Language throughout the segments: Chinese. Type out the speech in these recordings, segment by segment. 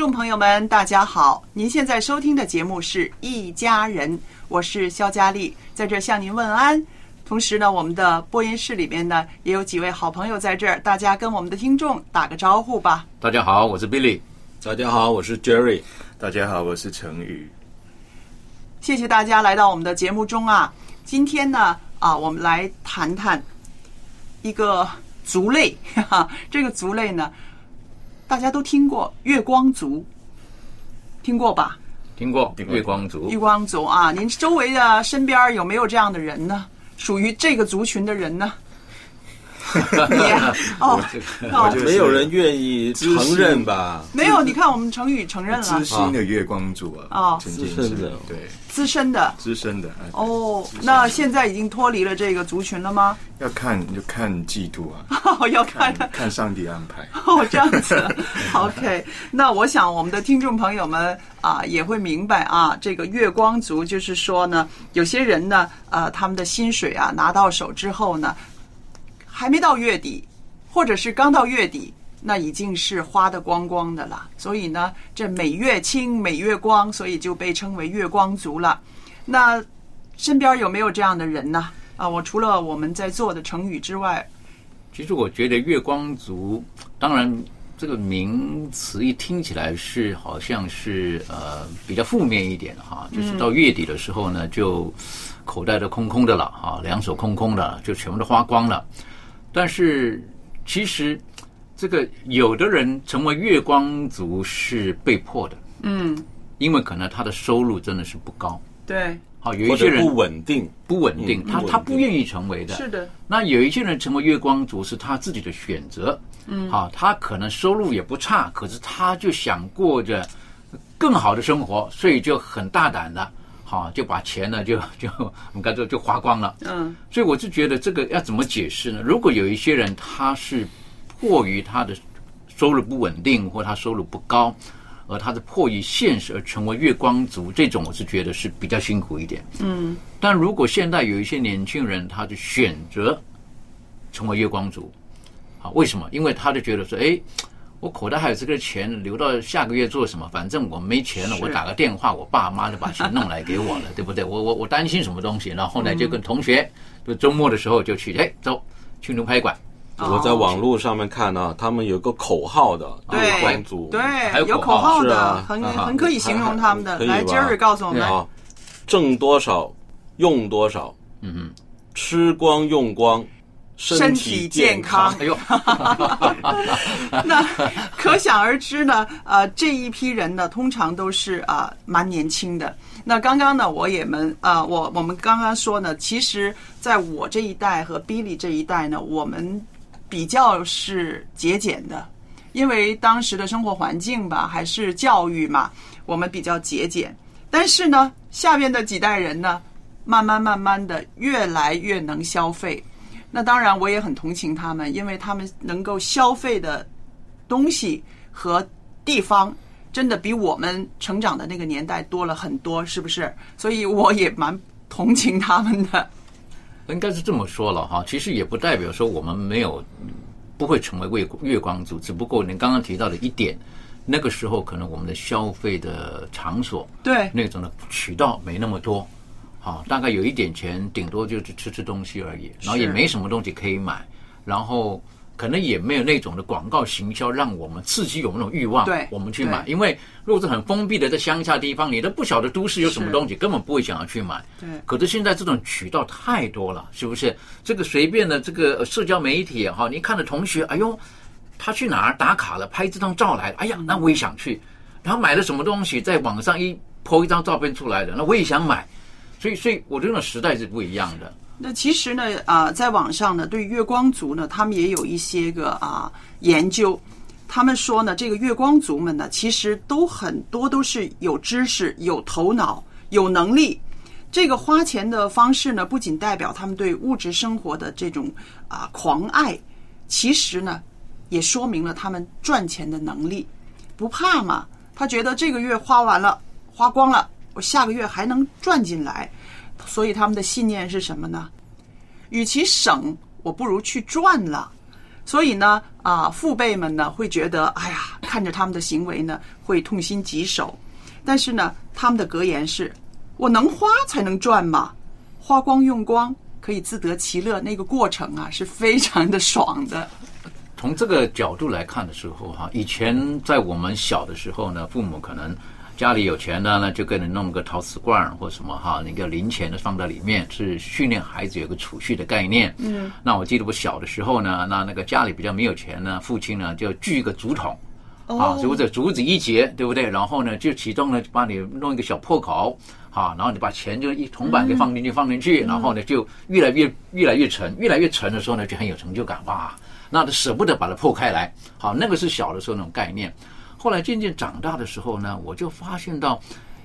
众朋友们，大家好！您现在收听的节目是《一家人》，我是肖佳丽，在这向您问安。同时呢，我们的播音室里面呢也有几位好朋友在这儿，大家跟我们的听众打个招呼吧。大家好，我是 Billy。大家好，我是 Jerry。大家好，我是陈宇。谢谢大家来到我们的节目中啊！今天呢啊，我们来谈谈一个族类，哈哈，这个族类呢，大家都听过月光族，听过吧？听过月光族月，光族啊，您周围的身边有没有这样的人呢？属于这个族群的人呢？你呀哦哦，没有人愿意承认吧？没有，你看我们成语承认了资深的月光族啊，哦资深的对资深的资深的哎哦。那现在已经脱离了这个族群了吗？要看就看季度啊，哦，要看看看上帝安排。哦，这样子，OK。那我想我们的听众朋友们啊也会明白啊，这个月光族就是说呢，有些人呢，呃，他们的薪水啊拿到手之后呢，还没到月底，或者是刚到月底，那已经是花的光光的了。所以呢，这每月清每月光，所以就被称为月光族了。那身边有没有这样的人呢？啊，我除了我们在做的成语之外，其实我觉得月光族，当然这个名词一听起来是好像是呃比较负面一点哈，就是到月底的时候呢，就口袋都空空的了啊，两手空空的，就全部都花光了。但是其实这个有的人成为月光族是被迫的，嗯，因为可能他的收入真的是不高。对，好，有一些人不稳定，不稳定，他他不愿意成为的。是的，那有一些人成为月光族是他自己的选择，嗯，好，他可能收入也不差，可是他就想过着更好的生活，所以就很大胆的，好，就把钱呢就 就我们刚才说就花光了。嗯，所以我就觉得这个要怎么解释呢？如果有一些人他是迫于他的收入不稳定，或他收入不高，而他是迫于现实而成为月光族，这种我是觉得是比较辛苦一点。嗯，但如果现在有一些年轻人，他就选择成为月光族，好，为什么？因为他就觉得说，哎，我口袋还有这个钱，留到下个月做什么？反正我没钱了，我打个电话，我爸妈就把钱弄来给我了，对不对？我我我担心什么东西，然后呢，就跟同学，就周末的时候就去，哎，走，去牛排馆，我在网络上面看啊，他们有个口号的对月光族，对，有有口口号的，很啊很可以形容他们的。来，Jerry 告诉我们，啊，挣多少用多少，嗯哼，吃光用光，身体体健康哎呦，那可想而知呢，呃，这一批人呢，通常都是啊、蛮年轻的。那刚刚呢，我也们啊、我我们刚刚说呢，其实在我这一代和 Billy 这一代呢，我们比较是节俭的，因为当时的生活环境吧，还是教育嘛，我们比较节俭。但是呢，下边的几代人呢，慢慢慢慢的越来越能消费。那当然，我也很同情他们，因为他们能够消费的东西和地方真的比我们成长的那个年代多了很多，是不是？所以我也蛮同情他们的。应该是这么说了哈，其实也不代表说我们没有不会成为月月光族，只不过您刚刚提到的一点，那个时候可能我们的消费的场所对那种的渠道没那么多，好，大概有一点钱，顶多就是吃吃东西而已，然后也没什么东西可以买，然后。可能也没有那种的广告行销，让我们刺激有那种欲望，对我们去买。因为如果是很封闭的在乡下地方，你都不晓得都市有什么东西，根本不会想要去买。对。可是现在这种渠道太多了，是不是？这个随便的这个社交媒体哈，你看着同学，哎呦，他去哪儿打卡了，拍这张照来，哎呀，那我也想去。然后买了什么东西，在网上一 po 一张照片出来的，那我也想买。所以，所以我觉得时代是不一样的。那其实呢，啊，在网上呢，对月光族呢，他们也有一些个啊研究。他们说呢，这个月光族们呢，其实都很多都是有知识、有头脑、有能力。这个花钱的方式呢，不仅代表他们对物质生活的这种啊狂爱，其实呢，也说明了他们赚钱的能力。不怕嘛？他觉得这个月花完了，花光了，我下个月还能赚进来。所以他们的信念是什么呢？与其省，我不如去赚了。所以呢，啊，父辈们呢会觉得，哎呀，看着他们的行为呢，会痛心疾首。但是呢，他们的格言是：我能花才能赚嘛，花光用光可以自得其乐，那个过程啊是非常的爽的。从这个角度来看的时候，哈，以前在我们小的时候呢，父母可能。家里有钱的呢，就给你弄个陶瓷罐或什么哈，那个零钱的放在里面，是训练孩子有个储蓄的概念。嗯，那我记得我小的时候呢，那那个家里比较没有钱呢，父亲呢就锯一个竹筒，啊，或者竹子一节，对不对？然后呢，就其中呢帮你弄一个小破口，啊，然后你把钱就一铜板给放进去，放进去，然后呢就越来越越来越沉，越来越沉的时候呢就很有成就感哇，那舍不得把它破开来，好，那个是小的时候那种概念。后来渐渐长大的时候呢，我就发现到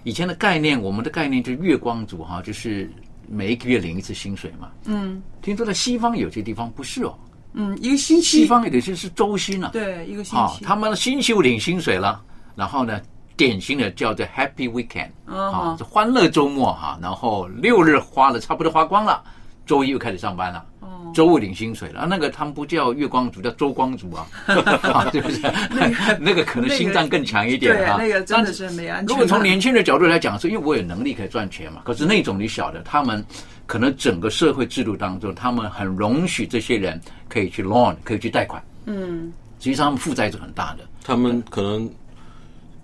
以前的概念，我们的概念就是月光族哈，就是每一个月领一次薪水嘛。嗯，听说在西方有些地方不是哦。嗯，一个星期。西方有些是周薪啊。对，一个星期。他们星期五领薪水了，然后呢，典型的叫做 Happy Weekend，啊，欢乐周末哈，然后六日花了差不多花光了，周一又开始上班了。周五领薪水了，那个他们不叫月光族，叫周光族啊，对不对？那个那个可能心脏更强一点啊。那个真的是没安全。如果从年轻的角度来讲，是因为我有能力可以赚钱嘛。可是那种你晓得，他们可能整个社会制度当中，他们很容许这些人可以去 loan，可以去贷款。嗯，实际上他们负债是很大的。他们可能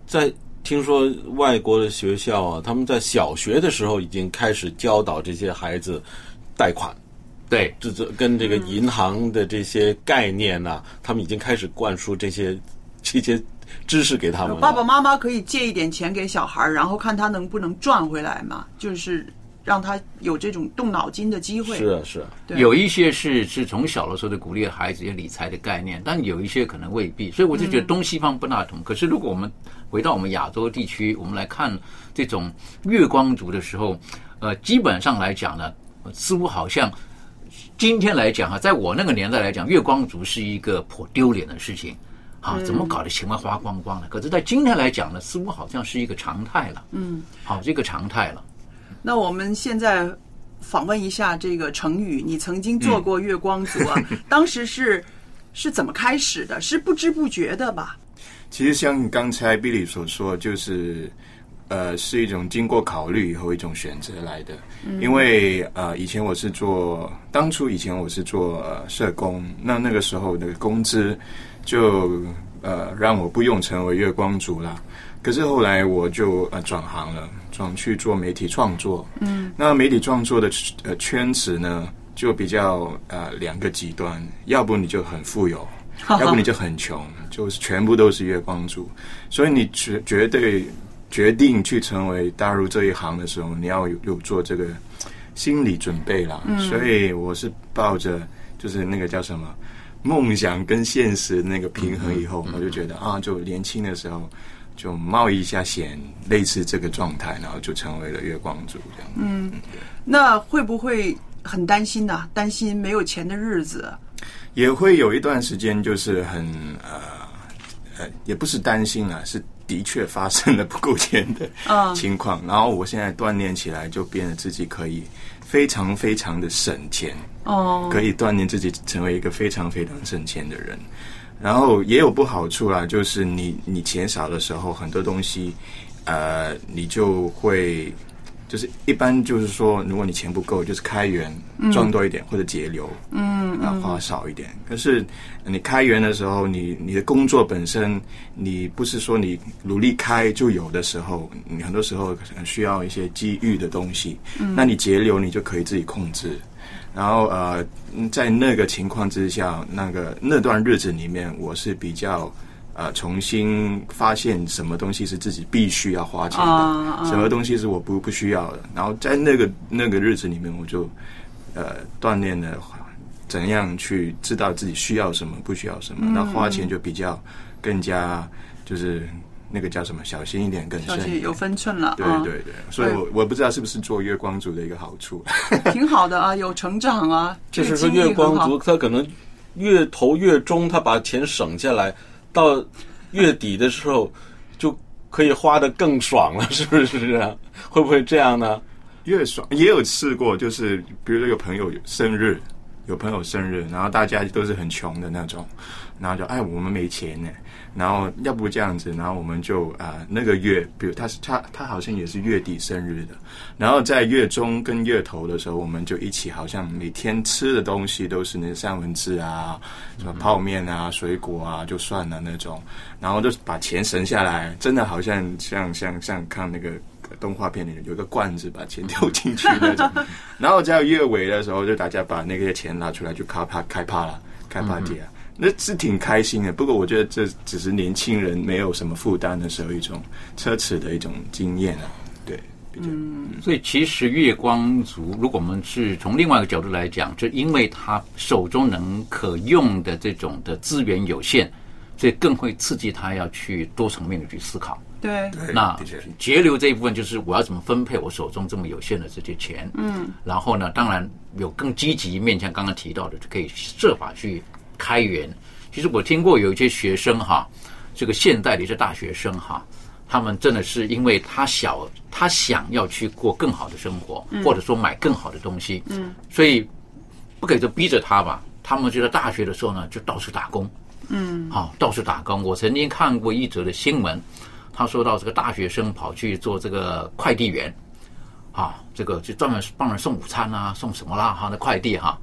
在听说外国的学校啊，他们在小学的时候已经开始教导这些孩子贷款。对，这这跟这个银行的这些概念呢，他们已经开始灌输这些 这些知识给他们。爸爸妈妈可以借一点钱给小孩，然后看他能不能赚回来嘛，就是让他有这种动脑筋的机会。是啊，是啊。有一些是是从小的时候就鼓励孩子有理财的概念，但有一些可能未必。所以我就觉得东西方不大同。可是如果我们回到我们亚洲地区，我们来看这种月光族的时候，呃，基本上来讲呢，似乎好像。今天来讲哈，在我那个年代来讲，月光族是一个颇丢脸的事情，啊，怎么搞的钱花光光了？可是，在今天来讲呢，似乎好像是一个常态了。嗯，好，这个常态了。那我们现在访问一下这个成语，你曾经做过月光族啊？当时是是怎么开始的？是不知不觉的吧？其实像刚才 Billy 所说，就是。呃，是一种经过考虑以后一种选择来的，因为呃，以前我是做，当初以前我是做社工，那那个时候的工资就呃让我不用成为月光族啦。可是后来我就呃转行了，转去做媒体创作。嗯，那媒体创作的呃圈子呢，就比较呃两个极端，要不你就很富有，要不你就很穷，就是全部都是月光族，所以你绝绝对。决定去成为大入这一行的时候，你要有有做这个心理准备啦。所以我是抱着就是那个叫什么梦想跟现实那个平衡以后，我就觉得啊，就年轻的时候就冒一下险，类似这个状态，然后就成为了月光族这样。嗯，那会不会很担心呢？担心没有钱的日子？也会有一段时间，就是很呃呃，也不是担心啊，是。的确发生了不够钱的嗯情况，然后我现在锻炼起来，就变得自己可以非常非常的省钱，哦，可以锻炼自己成为一个非常非常省钱的人。然后也有不好处啦，就是你你钱少的时候，很多东西，呃，你就会就是一般就是说，如果你钱不够，就是开源赚多一点、或者节流，嗯啊花少一点。可是你开源的时候，你你的工作本身，你不是说你努力开就有的时候，你很多时候可能需要一些机遇的东西。那你节流，你就可以自己控制。然后呃，在那个情况之下，那个那段日子里面，我是比较呃重新发现什么东西是自己必须要花钱的，什么东西是我不不需要的。然后在那个那个日子里面，我就呃锻炼了怎样去知道自己需要什么，不需要什么，那、花钱就比较更加就是那个叫什么小心一点，更小心有分寸了啊，对对。对，所以我我不知道是不是做月光族的一个好处。挺好的啊，有成长啊，就是说月光族他可能越投越中他把钱省下来，到月底的时候就可以花的更爽了，是不是？会不会这样呢？越爽也有试过，就是比如说有朋友生日，有朋友生日，然后大家都是很穷的那种，然后就哎我们没钱呢，然后要不这样子，然后我们就啊、呃那个月，比如他是他他好像也是月底生日的，然后在月中跟月头的时候，我们就一起好像每天吃的东西都是那三文治啊，什么泡面啊、水果啊就算了那种，然后就把钱省下来，真的好像像像像看那个。动画片里面有一个罐子，把钱丢进去那种。然后在月尾的时候，就大家把那些钱拿出来，就开趴开趴了，开 party 啊，那是挺开心的。不过我觉得这只是年轻人没有什么负担的时候一种奢侈的一种经验啊。对，比较所以其实月光族，如果我们是从另外一个角度来讲，就因为他手中能可用的这种的资源有限，所以更会刺激他要去多层面的去思考。对，那节流这一部分就是我要怎么分配我手中这么有限的这些钱。嗯，然后呢，当然有更积极面向刚刚提到的，就可以设法去开源。其实我听过有一些学生哈，这个现代的一些大学生哈，他们真的是因为他小，他想要去过更好的生活，或者说买更好的东西，嗯，所以不可以就逼着他吧。他们就在大学的时候呢，就到处打工，嗯，好，到处打工。我曾经看过一则的新闻，他说到这个大学生跑去做这个快递员，啊，这个就专门帮人送午餐啊，送什么啦哈，那快递哈，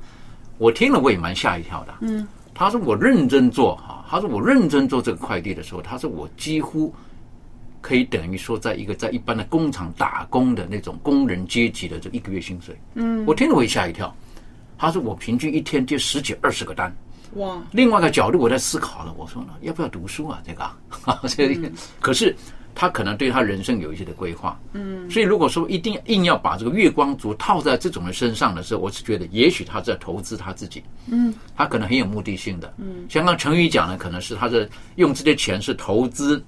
我听了我也蛮吓一跳的。嗯，他说我认真做哈，他说我认真做这个快递的时候，他说我几乎可以等于说在一个在一般的工厂打工的那种工人阶级的这一个月薪水。嗯，我听了我也吓一跳。他说我平均一天接十几二十个单。哇，另外一个角度，我在思考了，我说呢，要不要读书啊？这个？啊，这个，可是他可能对他人生有一些的规划，嗯，所以如果说一定硬要把这个月光族套在这种人身上的时候，我是觉得也许他在投资他自己，嗯，他可能很有目的性的，嗯，像刚成语讲的，可能是他是用这些钱是投资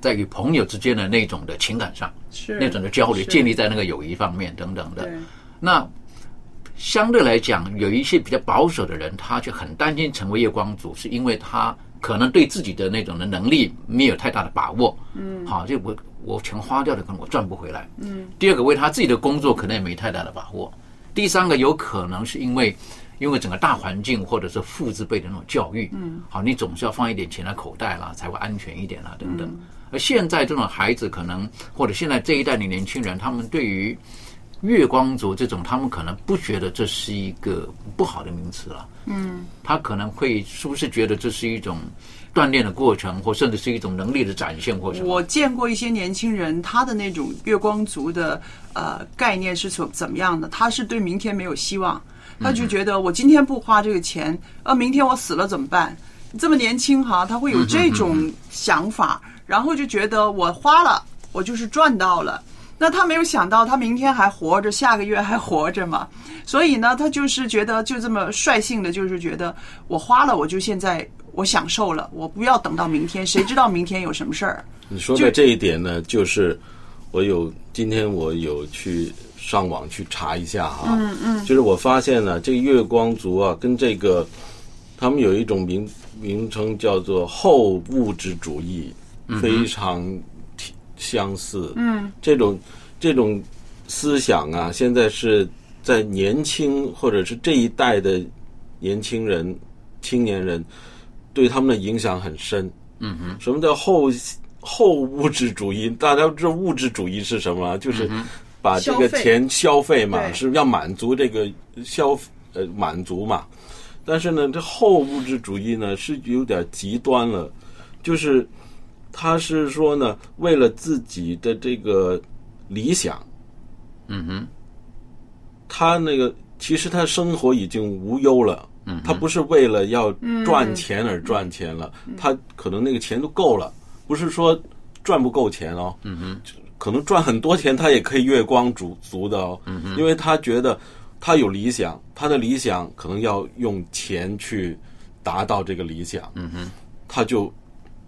在与朋友之间的那种的情感上，是。那种的交流，建立在那个友谊方面等等的，那相对来讲，有一些比较保守的人，他就很担心成为月光族，是因为他可能对自己的那种的能力没有太大的把握。嗯，好，就我我钱花掉了，可能我赚不回来。嗯，第二个为他自己的工作可能也没太大的把握。第三个有可能是因为因为整个大环境或者是父之辈的那种教育。嗯，好，你总是要放一点钱在口袋啦，才会安全一点啦，等等。而现在这种孩子可能，或者现在这一代的年轻人，他们对于月光族这种，他们可能不觉得这是一个不好的名词了。嗯，他可能会是不是觉得这是一种锻炼的过程，或甚至是一种能力的展现，或什么？我见过一些年轻人，他的那种月光族的呃概念是怎怎么样的？他是对明天没有希望，他就觉得我今天不花这个钱，呃，明天我死了怎么办？这么年轻哈，他会有这种想法，然后就觉得我花了，我就是赚到了。那他没有想到，他明天还活着，下个月还活着嘛？所以呢，他就是觉得就这么率性的，就是觉得我花了，我就现在我享受了，我不要等到明天，谁知道明天有什么事儿？你说的这一点呢，就是我有今天我有去上网去查一下哈，嗯嗯，就是我发现呢，这个月光族啊，跟这个他们有一种名名称叫做后物质主义非常体相似。嗯，这种这种思想啊，现在是在年轻或者是这一代的年轻人、青年人对他们的影响很深。嗯哼，什么叫后后物质主义？大家知道物质主义是什么？就是把这个钱消费嘛，对是要满足这个消呃满足嘛。但是呢，这后物质主义呢是有点极端了，就是他是说呢，为了自己的这个理想，嗯哼，他那个其实他生活已经无忧了。嗯，他不是为了要赚钱而赚钱了，他可能那个钱都够了，不是说赚不够钱哦。嗯哼，可能赚很多钱，他也可以月光族足的哦。嗯哼，因为他觉得他有理想，他的理想可能要用钱去达到这个理想。嗯哼，他就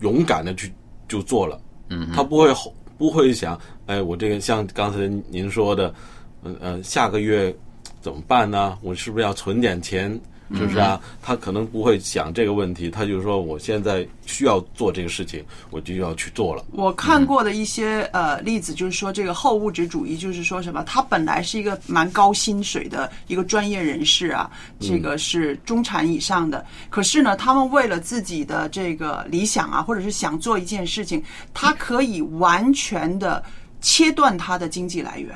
勇敢的去就做了。嗯，他不会后不会想，哎，我这个像刚才您说的，嗯呃，下个月怎么办呢？我是不是要存点钱？是不是啊？他可能不会想这个问题，他就是说我现在需要做这个事情，我就要去做了。我看过的一些呃例子，就是说这个后物质主义，就是说什么？他本来是一个蛮高薪水的一个专业人士啊，这个是中产以上的。可是呢，他们为了自己的这个理想啊，或者是想做一件事情，他可以完全的切断他的经济来源，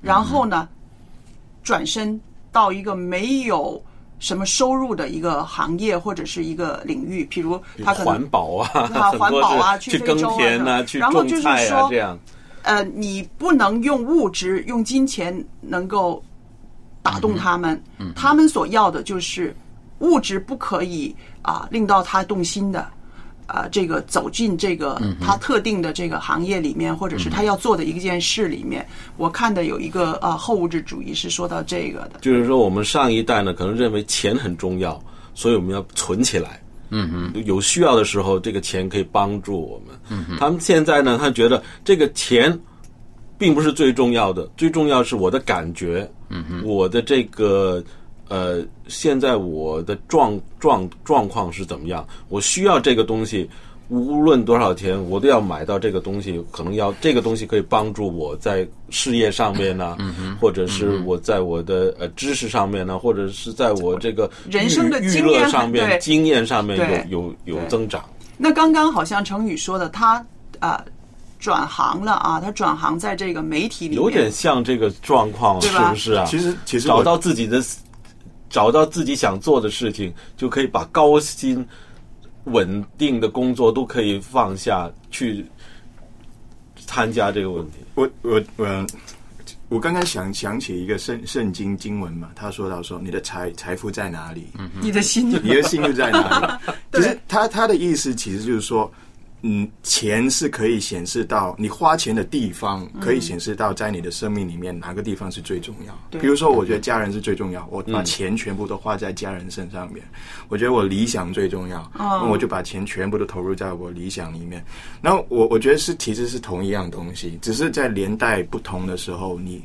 然后呢，转身到一个没有。什么收入的一个行业或者是一个领域，譬如他可能环保啊，啊 环保啊，去耕田啊，去然后就是说这样，呃，你不能用物质、用金钱能够打动他们，嗯他们所要的就是物质不可以啊令到他动心的。啊，这个走进这个他特定的这个行业里面，或者是他要做的一件事里面，我看的有一个呃后物质主义是说到这个的，就是说我们上一代呢，可能认为钱很重要，所以我们要存起来。嗯嗯，有需要的时候，这个钱可以帮助我们。嗯哼，他们现在呢，他觉得这个钱并不是最重要的，最重要是我的感觉。嗯哼，我的这个。呃，现在我的状状状况是怎么样？我需要这个东西，无论多少钱，我都要买到这个东西。可能要这个东西可以帮助我在事业上面呢，嗯、或者是我在我的呃知识上面呢，或者是在我这个人生的娱乐上面、经验上面有有有增长。那刚刚好像成宇说的，他啊、呃、转行了啊，他转行在这个媒体里面，有点像这个状况，是不是啊？其实其实找到自己的。找到自己想做的事情，就可以把高薪、稳定的工作都可以放下去参加这个问题。我我我我刚刚想想起一个圣圣经经文嘛，他说到说你的财财富在哪里？嗯你的心，你的心就在哪里？其实他他的意思其实就是说。嗯，钱是可以显示到你花钱的地方，可以显示到在你的生命里面哪个地方是最重要。比如说，我觉得家人是最重要，我把钱全部都花在家人身上面。我觉得我理想最重要，那我就把钱全部都投入在我理想里面。然后我我觉得是其实是同一样东西，只是在年代不同的时候，你。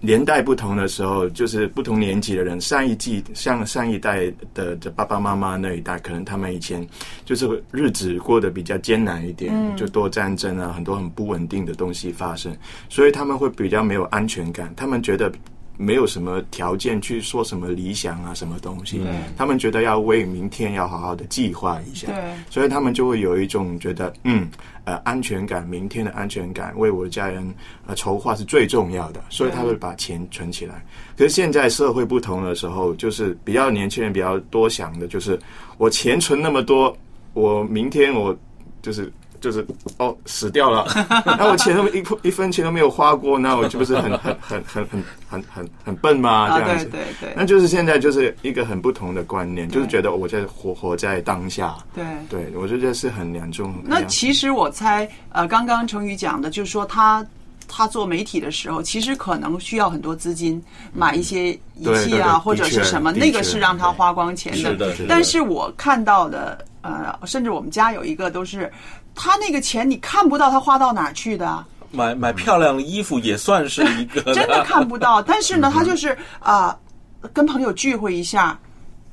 年代不同的时候，就是不同年纪的人。上一季像上一代的的爸爸妈妈那一代，可能他们以前就是日子过得比较艰难一点，嗯、就多战争啊，很多很不稳定的东西发生，所以他们会比较没有安全感。他们觉得没有什么条件去说什么理想啊，什么东西。他们觉得要为明天要好好的计划一下，所以他们就会有一种觉得，嗯。呃，安全感，明天的安全感，为我的家人呃筹划是最重要的，所以他会把钱存起来。可是现在社会不同的时候，就是比较年轻人比较多想的，就是我钱存那么多，我明天我就是就是哦死掉了，那我钱都一一分钱都没有花过，那我就不是很 很很很很很很很笨吗？这样子，对对，那就是现在就是一个很不同的观念，就是觉得我在活活在当下。对，对我觉得是很两种。那其实我猜，呃，刚刚成宇讲的，就是说他他做媒体的时候，其实可能需要很多资金买一些仪器啊，或者是什么，那个是让他花光钱的。的。但是我看到的，呃，甚至我们家有一个都是。他那个钱你看不到他花到哪儿去的，买买漂亮的衣服也算是一个，真的看不到。但是呢，他就是啊、呃，跟朋友聚会一下，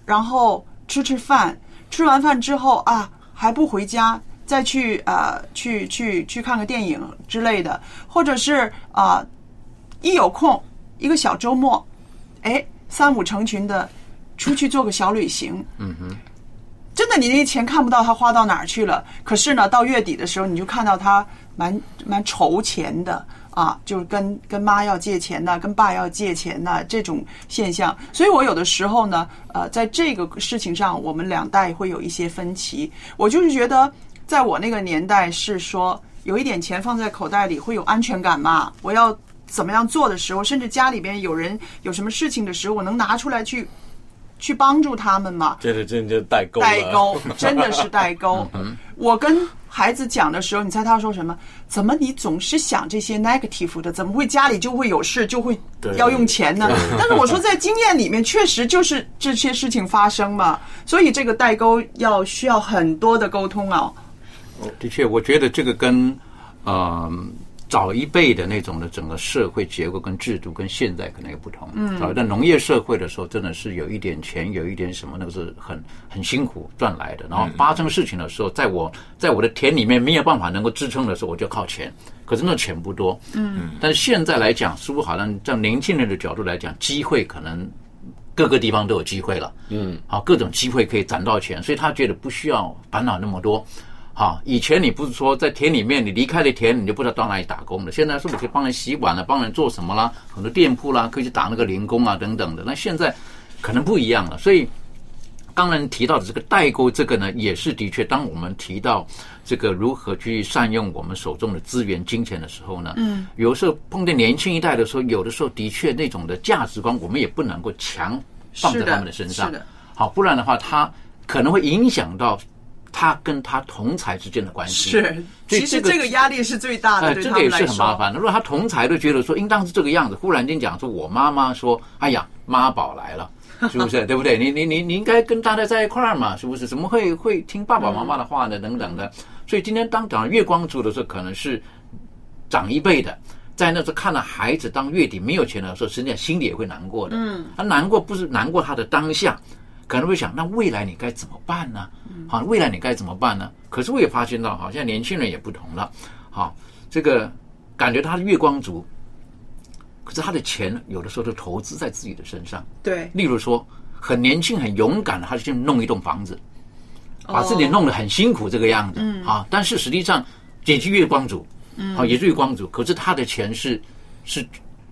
然后吃吃饭，吃完饭之后啊还不回家，再去呃去去去看个电影之类的，或者是啊、一有空一个小周末，哎，三五成群的出去做个小旅行，嗯哼，真的，你那些钱看不到他花到哪儿去了。可是呢，到月底的时候，你就看到他蛮蛮筹钱的啊，就是跟跟妈要借钱呐，跟爸要借钱呐，这种现象。所以我有的时候呢，呃，在这个事情上，我们两代会有一些分歧。我就是觉得，在我那个年代是说，有一点钱放在口袋里会有安全感嘛。我要怎么样做的时候，甚至家里边有人有什么事情的时候，我能拿出来去去帮助他们嘛。这是真就代沟。代 沟真的是代沟。我跟孩子讲的时候，你猜他说什么？怎么你总是想这些 negative 的？怎么会家里就会有事，就会要用钱呢？但是我说，在经验里面，确实就是这些事情发生嘛。所以这个代沟要需要很多的沟通啊。的确，我觉得这个跟呃早一辈的那种的整个社会结构跟制度跟现在可能也不同。嗯，早在农业社会的时候，真的是有一点钱，有一点什么，那个是很很辛苦赚来的。然后发生事情的时候，在我在我的田里面没有办法能够支撑的时候，我就靠钱。可是那钱不多。嗯，但是现在来讲，似乎好像在年轻人的角度来讲，机会可能。各个地方都有机会了，嗯，好，各种机会可以攒到钱，所以他觉得不需要烦恼那么多。好，以前你不是说在田里面，你离开了田，你就不知道到哪里打工了。现在是不是可以帮人洗碗了，帮人做什么啦？很多店铺啦，可以去打那个零工啊，等等的。那现在可能不一样了，所以刚才提到的这个代沟，这个呢，也是的确，当我们提到这个如何去善用我们手中的资源、金钱的时候呢，嗯，有时候碰见年轻一代的时候，有的时候的确那种的价值观，我们也不能够强放在他们的身上，是的，好，不然的话，他可能会影响到他跟他同才之间的关系。是，其实这个压力是最大的，这个也。是很麻烦的。如果他同才都觉得说应当是这个样子，忽然间讲说我妈妈说，哎呀，妈宝来了。是不是？对不对？你你你你应该跟大家在一块儿嘛？是不是？怎么会会听爸爸妈妈的话呢？等等的。所以今天当讲月光族的时候，可能是长一辈的，在那时候看到孩子当月底没有钱的时候，实际上心里也会难过的。嗯，他难过不是难过他的当下，可能会想，那未来你该怎么办呢？好，未来你该怎么办呢？可是我也发现到，好像年轻人也不同了。好，这个感觉他是月光族，可是他的钱有的时候都投资在自己的身上。对，例如说，很年轻、很勇敢的，他就去弄一栋房子，把自己弄得很辛苦这个样子。嗯，啊，但是实际上也是月光族，嗯，好，也是月光族，可是他的钱是是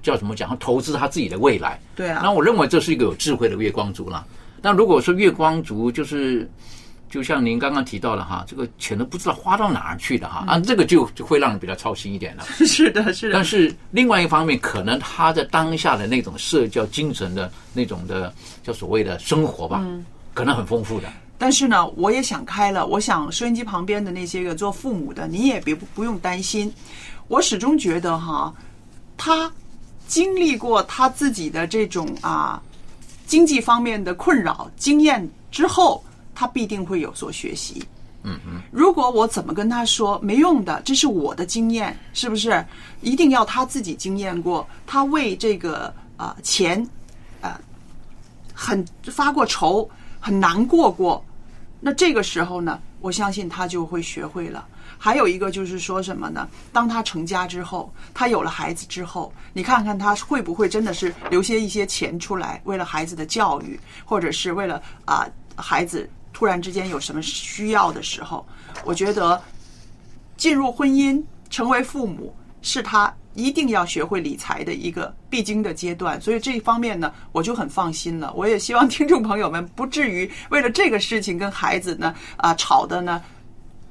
叫怎么讲？投资他自己的未来。对啊那我认为这是一个有智慧的月光族啦。那如果说月光族就是。就像您刚刚提到的哈，这个钱都不知道花到哪儿去的哈，啊，这个就就会让人比较操心一点了。是的，是的。但是另外一方面，可能他在当下的那种社交精神的那种的叫所谓的生活吧，可能很丰富的。但是呢，我也想开了。我想收音机旁边的那些个做父母的，你也别不用担心。我始终觉得哈，他经历过他自己的这种啊经济方面的困扰经验之后，他必定会有所学习。嗯嗯，如果我怎么跟他说没用的，这是我的经验，是不是？一定要他自己经验过，他为这个啊、钱啊、很发过愁，很难过过。那这个时候呢，我相信他就会学会了。还有一个就是说什么呢？当他成家之后，他有了孩子之后，你看看他会不会真的是留下一些钱出来，为了孩子的教育，或者是为了啊、孩子突然之间有什么需要的时候，我觉得进入婚姻成为父母是他一定要学会理财的一个必经的阶段，所以这一方面呢，我就很放心了。我也希望听众朋友们不至于为了这个事情跟孩子呢啊、吵的呢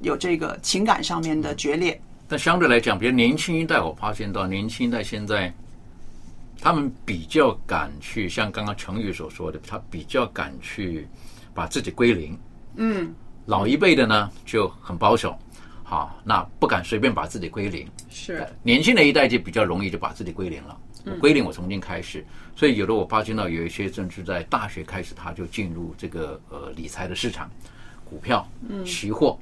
有这个情感上面的决裂。但相对来讲，比如年轻一代，我发现到年轻一代现在，他们比较敢去，像刚刚成宇所说的，他比较敢去把自己归零。嗯，老一辈的呢就很保守，好，那不敢随便把自己归零。是年轻的一代就比较容易就把自己归零了。我归零，我重新开始。所以有的我发现到有一些甚至在大学开始，他就进入这个呃理财的市场，股票、期货，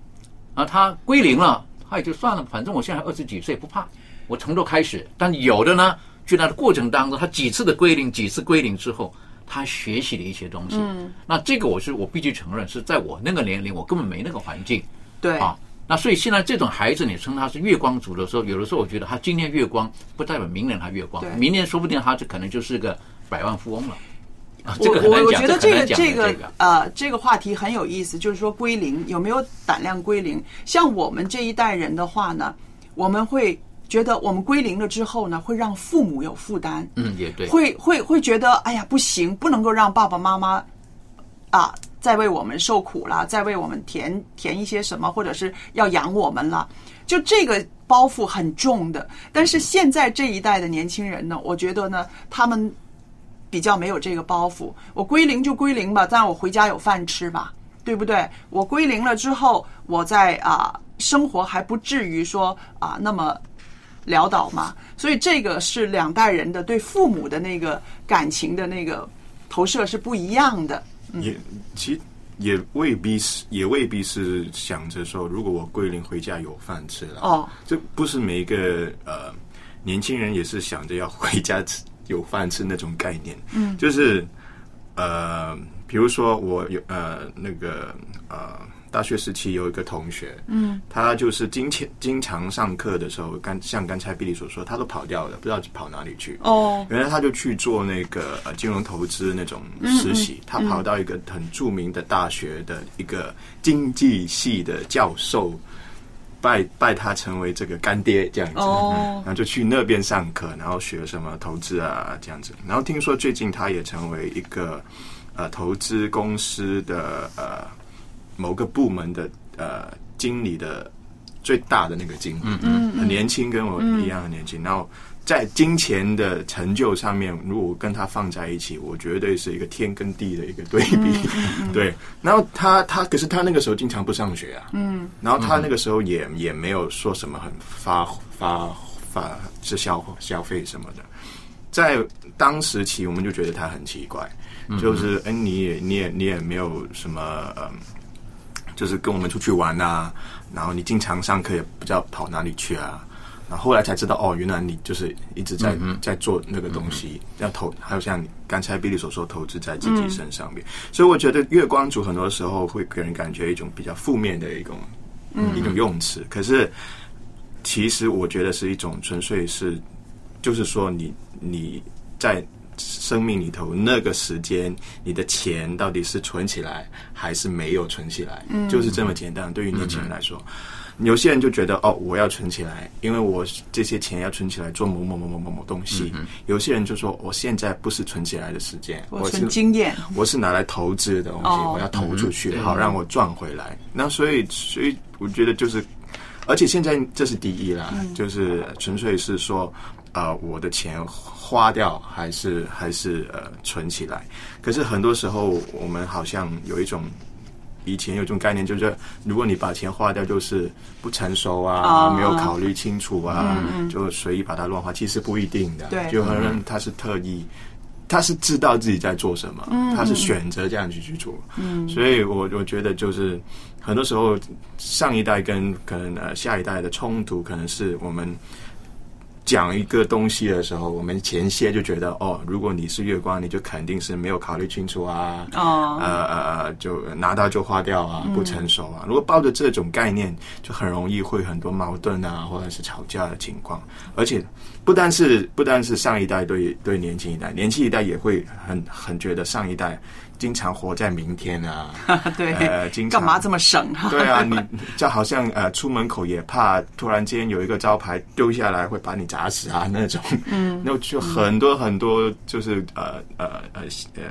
啊，他归零了，他也就算了，反正我现在二十几岁不怕，我从头开始。但有的呢，就在过程当中，他几次的归零，几次归零之后，他学习了一些东西。嗯，那这个我是我必须承认，是在我那个年龄，我根本没那个环境。对啊，那所以现在这种孩子，你称他是月光族的时候，有的时候我觉得他今天月光，不代表明年他月光，明年说不定他就可能就是个百万富翁了。啊，我我我觉得这个这个。呃这个话题很有意思，就是说归零有没有胆量归零？像我们这一代人的话呢，我们会觉得我们归零了之后呢，会让父母有负担，嗯，也对。会会会觉得哎呀不行，不能够让爸爸妈妈啊再为我们受苦了，再为我们填填一些什么，或者是要养我们了，就这个包袱很重的。但是现在这一代的年轻人呢，我觉得呢，他们比较没有这个包袱。我归零就归零吧，但我回家有饭吃吧，对不对？我归零了之后，我在啊、生活还不至于说啊、那么潦倒嘛。所以这个是两代人的对父母的那个感情的那个投射是不一样的。也其实也未必是，也未必是想着说，如果我归零回家有饭吃了。哦，这不是每一个呃年轻人也是想着要回家吃有饭吃那种概念。嗯。就是呃，比如说我有呃那个呃大学时期有一个同学，嗯，他就是经常经常上课的时候，刚像刚才比利所说，他都跑掉了，不知道跑哪里去。哦。原来他就去做那个呃金融投资那种嗯实习，他跑到一个很著名的大学的一个经济系的教授，拜拜他成为这个干爹这样子，哦然后就去那边上课，然后学什么投资啊这样子。然后听说最近他也成为一个呃投资公司的呃某个部门的呃经理的最大的那个经理，嗯嗯很年轻，跟我一样很年轻。然后在金钱的成就上面，如果跟他放在一起，我绝对是一个天跟地的一个对比。对，然后他他可是他那个时候经常不上学啊，嗯。然后他那个时候也也没有说什么很发发发是消消费什么的，在当时起我们就觉得他很奇怪，就是哎你也你也你也没有什么嗯。就是跟我们出去玩啊，然后你经常上课也不知道跑哪里去啊，然后后来才知道哦，原来你就是一直在、在做那个东西，要投，还有像刚才比利所说，投资在自己身上面，所以我觉得月光族很多时候会给人感觉一种比较负面的一种、一种用词，可是其实我觉得是一种纯粹是，就是说你你在生命里头那个时间，你的钱到底是存起来还是没有存起来，就是这么简单。对于年轻人来说，有些人就觉得哦，我要存起来，因为我这些钱要存起来做某某某某某某东西。有些人就说，我现在不是存起来的时间，我是存经验。我是拿来投资的东西，哦我要投出去，嗯好让我赚回来。那所以，所以我觉得就是，而且现在这是第一啦，就是纯粹是说，呃，我的钱花掉还是还是呃存起来。可是很多时候，我们好像有一种。以前有一种概念，就是如果你把钱花掉，就是不成熟啊，啊没有考虑清楚啊，就随意把它乱花。其实不一定的，对。就很多人他是特意，他是知道自己在做什么，嗯他是选择这样去去做。嗯。所以我我觉得就是很多时候上一代跟可能呃下一代的冲突，可能是我们讲一个东西的时候，我们前些就觉得哦，如果你是月光，你就肯定是没有考虑清楚啊，哦呃呃呃，就拿到就花掉啊，嗯不成熟啊。如果抱着这种概念，就很容易会很多矛盾啊，或者是吵架的情况。而且不单是不单是上一代对对年轻一代，年轻一代也会很很觉得上一代经常活在明天啊，对，呃，经常干嘛这么省啊？对啊，你就好像呃，出门口也怕突然间有一个招牌丢下来会把你砸死啊那种，嗯。那就很多很多就是呃呃呃呃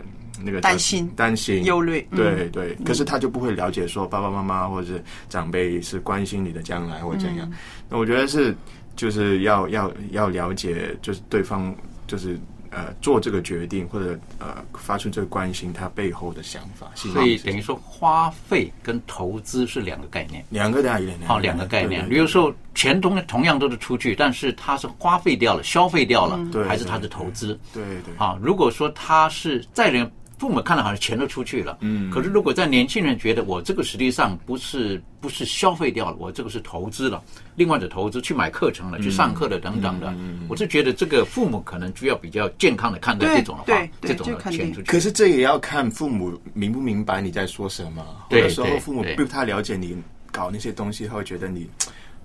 那个担心。担心。忧虑。嗯。对。对，可是他就不会了解说爸爸妈妈或者是长辈是关心你的将来或怎样，嗯。那我觉得是就是要要要了解就是对方就是。呃，做这个决定或者呃发出这个关心，他背后的想法，所以等于说，花费跟投资是两个概念。两个概念，好，两个概念。比如说钱同同样都是出去，但是它是花费掉了、消费掉了，对还是它的投资？对对啊，如果说他是在人父母看了好像钱都出去了，嗯。可是如果在年轻人觉得我这个实际上不是不是消费掉了，我这个是投资了，另外的投资去买课程了、去上课的等等的，我是觉得这个父母可能需要比较健康的看待这种的话这种的钱出去。可是这也要看父母明不明白你在说什么。对有的时候父母不太了解你搞那些东西，他会觉得你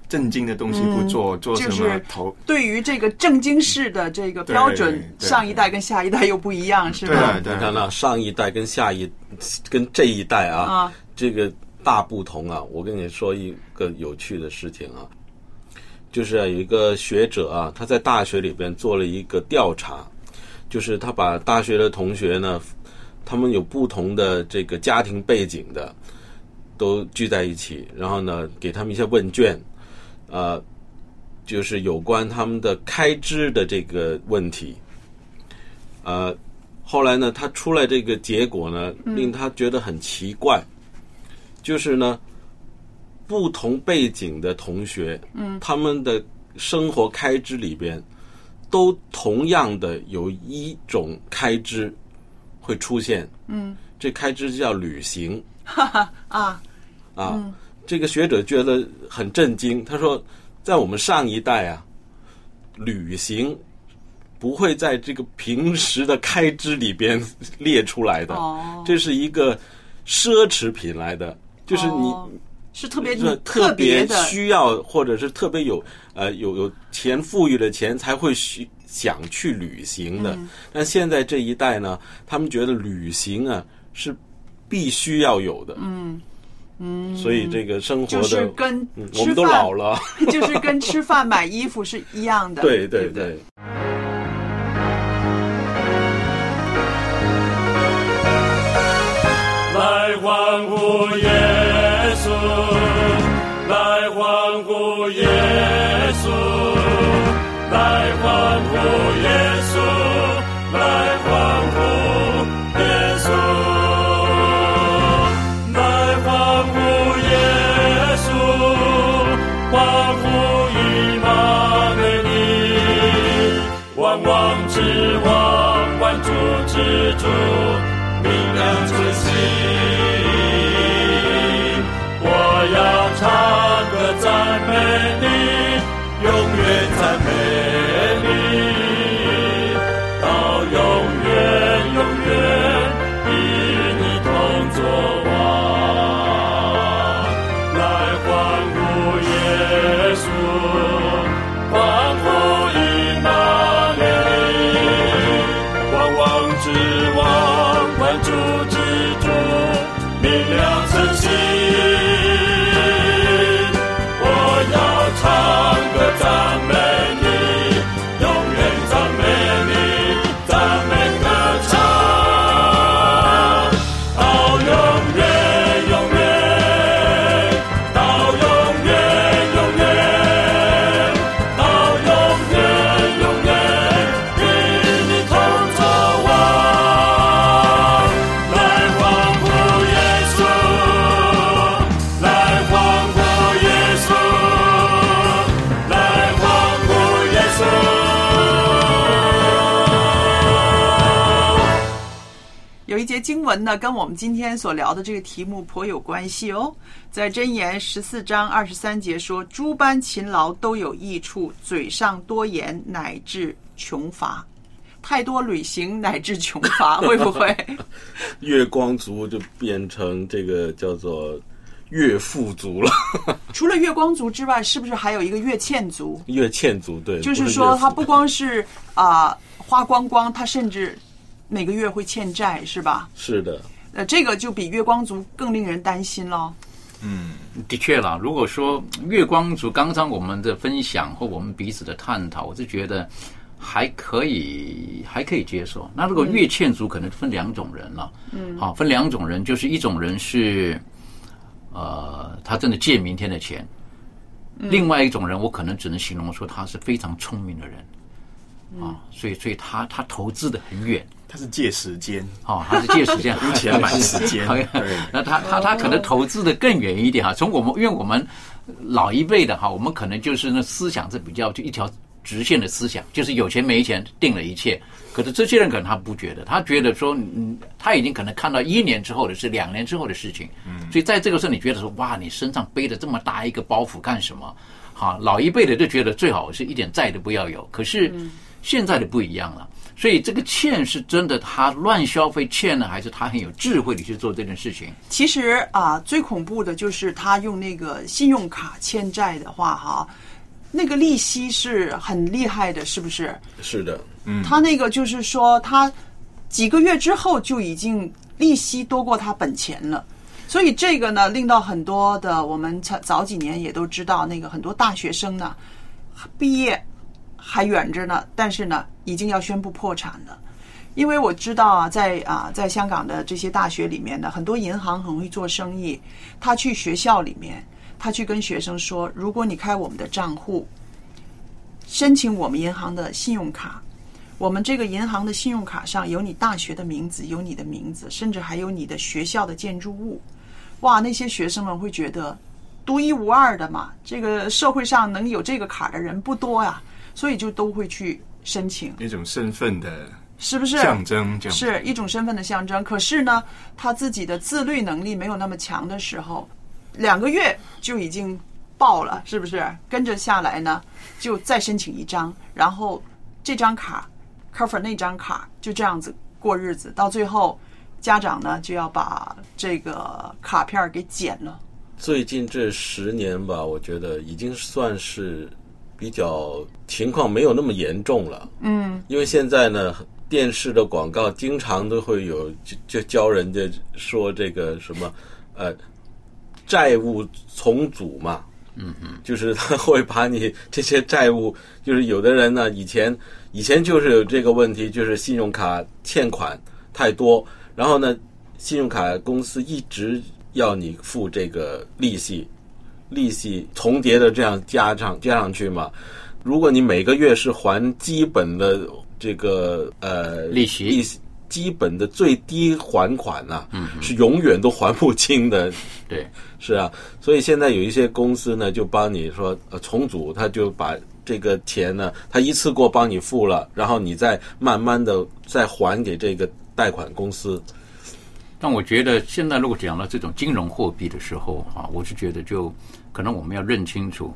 正经的东西不做，做什么嗯就是投对于这个正经式的这个标准，上一代跟下一代又不一样，是吧对吧？你看了上一代跟下一跟这一代啊，啊这个大不同啊！我跟你说一个有趣的事情啊，就是有一个学者啊，他在大学里边做了一个调查，就是他把大学的同学呢，他们有不同的这个家庭背景的，都聚在一起，然后呢，给他们一些问卷，呃，就是有关他们的开支的这个问题，呃，后来呢，他出来这个结果呢，令他觉得很奇怪，就是呢，不同背景的同学，嗯，他们的生活开支里边，都同样的有一种开支会出现，嗯，这开支叫旅行，哈哈啊，啊，这个学者觉得很震惊。他说，在我们上一代啊，旅行不会在这个平时的开支里边列出来的，哦这是一个奢侈品来的，就是你。哦是特别是特别，需要，或者是特别有呃有有钱富裕的钱才会需想去旅行的。嗯但现在这一代呢，他们觉得旅行啊是必须要有的。嗯嗯，所以这个生活的，就是跟我们都饭老了，就是跟吃饭买衣服是一样的。对对对对对。来欢呼之主。明经文呢，跟我们今天所聊的这个题目颇有关系哦。在箴言十四章二十三节说：“诸般勤劳都有益处，嘴上多言乃至穷乏。”太多旅行乃至穷乏，会不会？月光族就变成这个叫做月富族了。除了月光族之外，是不是还有一个月欠族？月欠族对，就是说他不光是啊、呃、花光光，他甚至每个月会欠债，是吧？是的。呃，这个就比月光族更令人担心了。嗯，的确啦。如果说月光族，刚刚我们的分享和我们彼此的探讨，我是觉得还可以，还可以接受。那如果月欠族，可能分两种人了。嗯，好，分两种人，就是一种人是，呃，他真的借明天的钱；嗯另外一种人，我可能只能形容说他是非常聪明的人。啊，所以，所以他他投资的很远，他是借时间，哦，他是借时间，无钱买时间。那他他他可能投资的更远一点哈。从我们，因为我们老一辈的哈，我们可能就是那思想是比较就一条直线的思想，就是有钱没钱定了一切。可是这些人可能他不觉得，他觉得说，嗯，他已经可能看到一年之后的事，两年之后的事情。嗯，所以在这个时候，你觉得说，哇，你身上背着这么大一个包袱干什么？哈，老一辈的就觉得最好是一点债都不要有。可是。现在的不一样了。所以这个欠是真的他乱消费欠呢，还是他很有智慧的去做这件事情？其实啊，最恐怖的就是他用那个信用卡欠债的话，哈，那个利息是很厉害的，是不是？是的，嗯，他那个就是说，他几个月之后就已经利息多过他本钱了，所以这个呢，令到很多的我们早早几年也都知道，那个很多大学生呢，毕业还远着呢，但是呢，已经要宣布破产了。因为我知道啊，在啊，在香港的这些大学里面呢，很多银行很会做生意。他去学校里面，他去跟学生说：如果你开我们的账户，申请我们银行的信用卡，我们这个银行的信用卡上有你大学的名字，有你的名字，甚至还有你的学校的建筑物。哇，那些学生们会觉得独一无二的嘛，这个社会上能有这个卡的人不多呀，所以就都会去申请。一种身份的是不是象征？是一种身份的象征。可是呢，他自己的自律能力没有那么强的时候，两个月就已经爆了，是不是？跟着下来呢，就再申请一张，然后这张卡 cover 那张卡，就这样子过日子，到最后家长呢就要把这个卡片给剪了。最近这十年吧，我觉得已经算是比较情况没有那么严重了。嗯，因为现在呢，电视的广告经常都会有就就教人家说这个什么呃债务重组嘛，嗯嗯，就是他会把你这些债务，就是有的人呢以前以前就是有这个问题，就是信用卡欠款太多，然后呢，信用卡公司一直要你付这个利息，利息重叠的这样加上加上去嘛。如果你每个月是还基本的这个呃利息利息基本的最低还款呐、嗯嗯是永远都还不清的。对，是啊，所以现在有一些公司呢，就帮你说呃重组，他就把这个钱呢，他一次过帮你付了，然后你再慢慢的再还给这个贷款公司。但我觉得现在如果讲到这种金融货币的时候啊，我是觉得就可能我们要认清楚，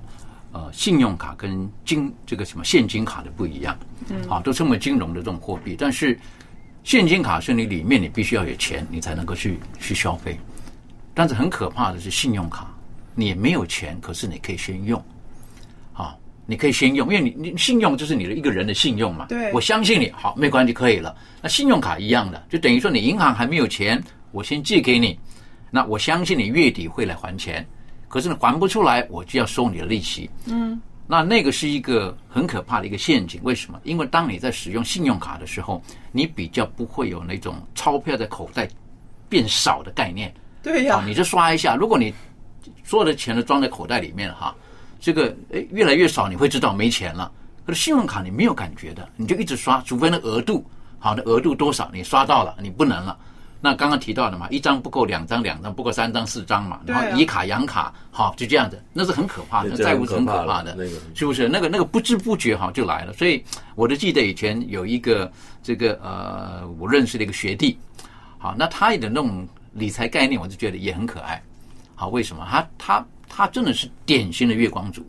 呃，信用卡跟金这个什么现金卡的不一样，嗯啊，都称为金融的这种货币，但是现金卡是你里面你必须要有钱，你才能够去去消费。但是很可怕的是信用卡，你没有钱，可是你可以先用，啊，你可以先用，因为你你信用就是你的一个人的信用嘛。对我相信你，好，没关系，可以了。那信用卡一样的，就等于说你银行还没有钱，我先借给你，那我相信你月底会来还钱，可是你还不出来，我就要收你的利息。嗯，那那个是一个很可怕的一个陷阱。为什么？因为当你在使用信用卡的时候，你比较不会有那种钞票在口袋变少的概念。对呀、啊，你就刷一下，如果你所有的钱都装在口袋里面哈，这个诶越来越少，你会知道没钱了。可是信用卡你没有感觉的，你就一直刷，除非那额度好的额度多少你刷到了，你不能了。那刚刚提到的嘛，一张不够两张，两张不够三张四张嘛，然后以卡养卡，好就这样子，那是很可怕的，那债务是很很可怕的，是不是？那个那个不知不觉哈就来了。所以我就记得以前有一个这个呃，我认识的一个学弟，好，那他的那种理财概念，我就觉得也很可爱。好，为什么？他他他真的是典型的月光族。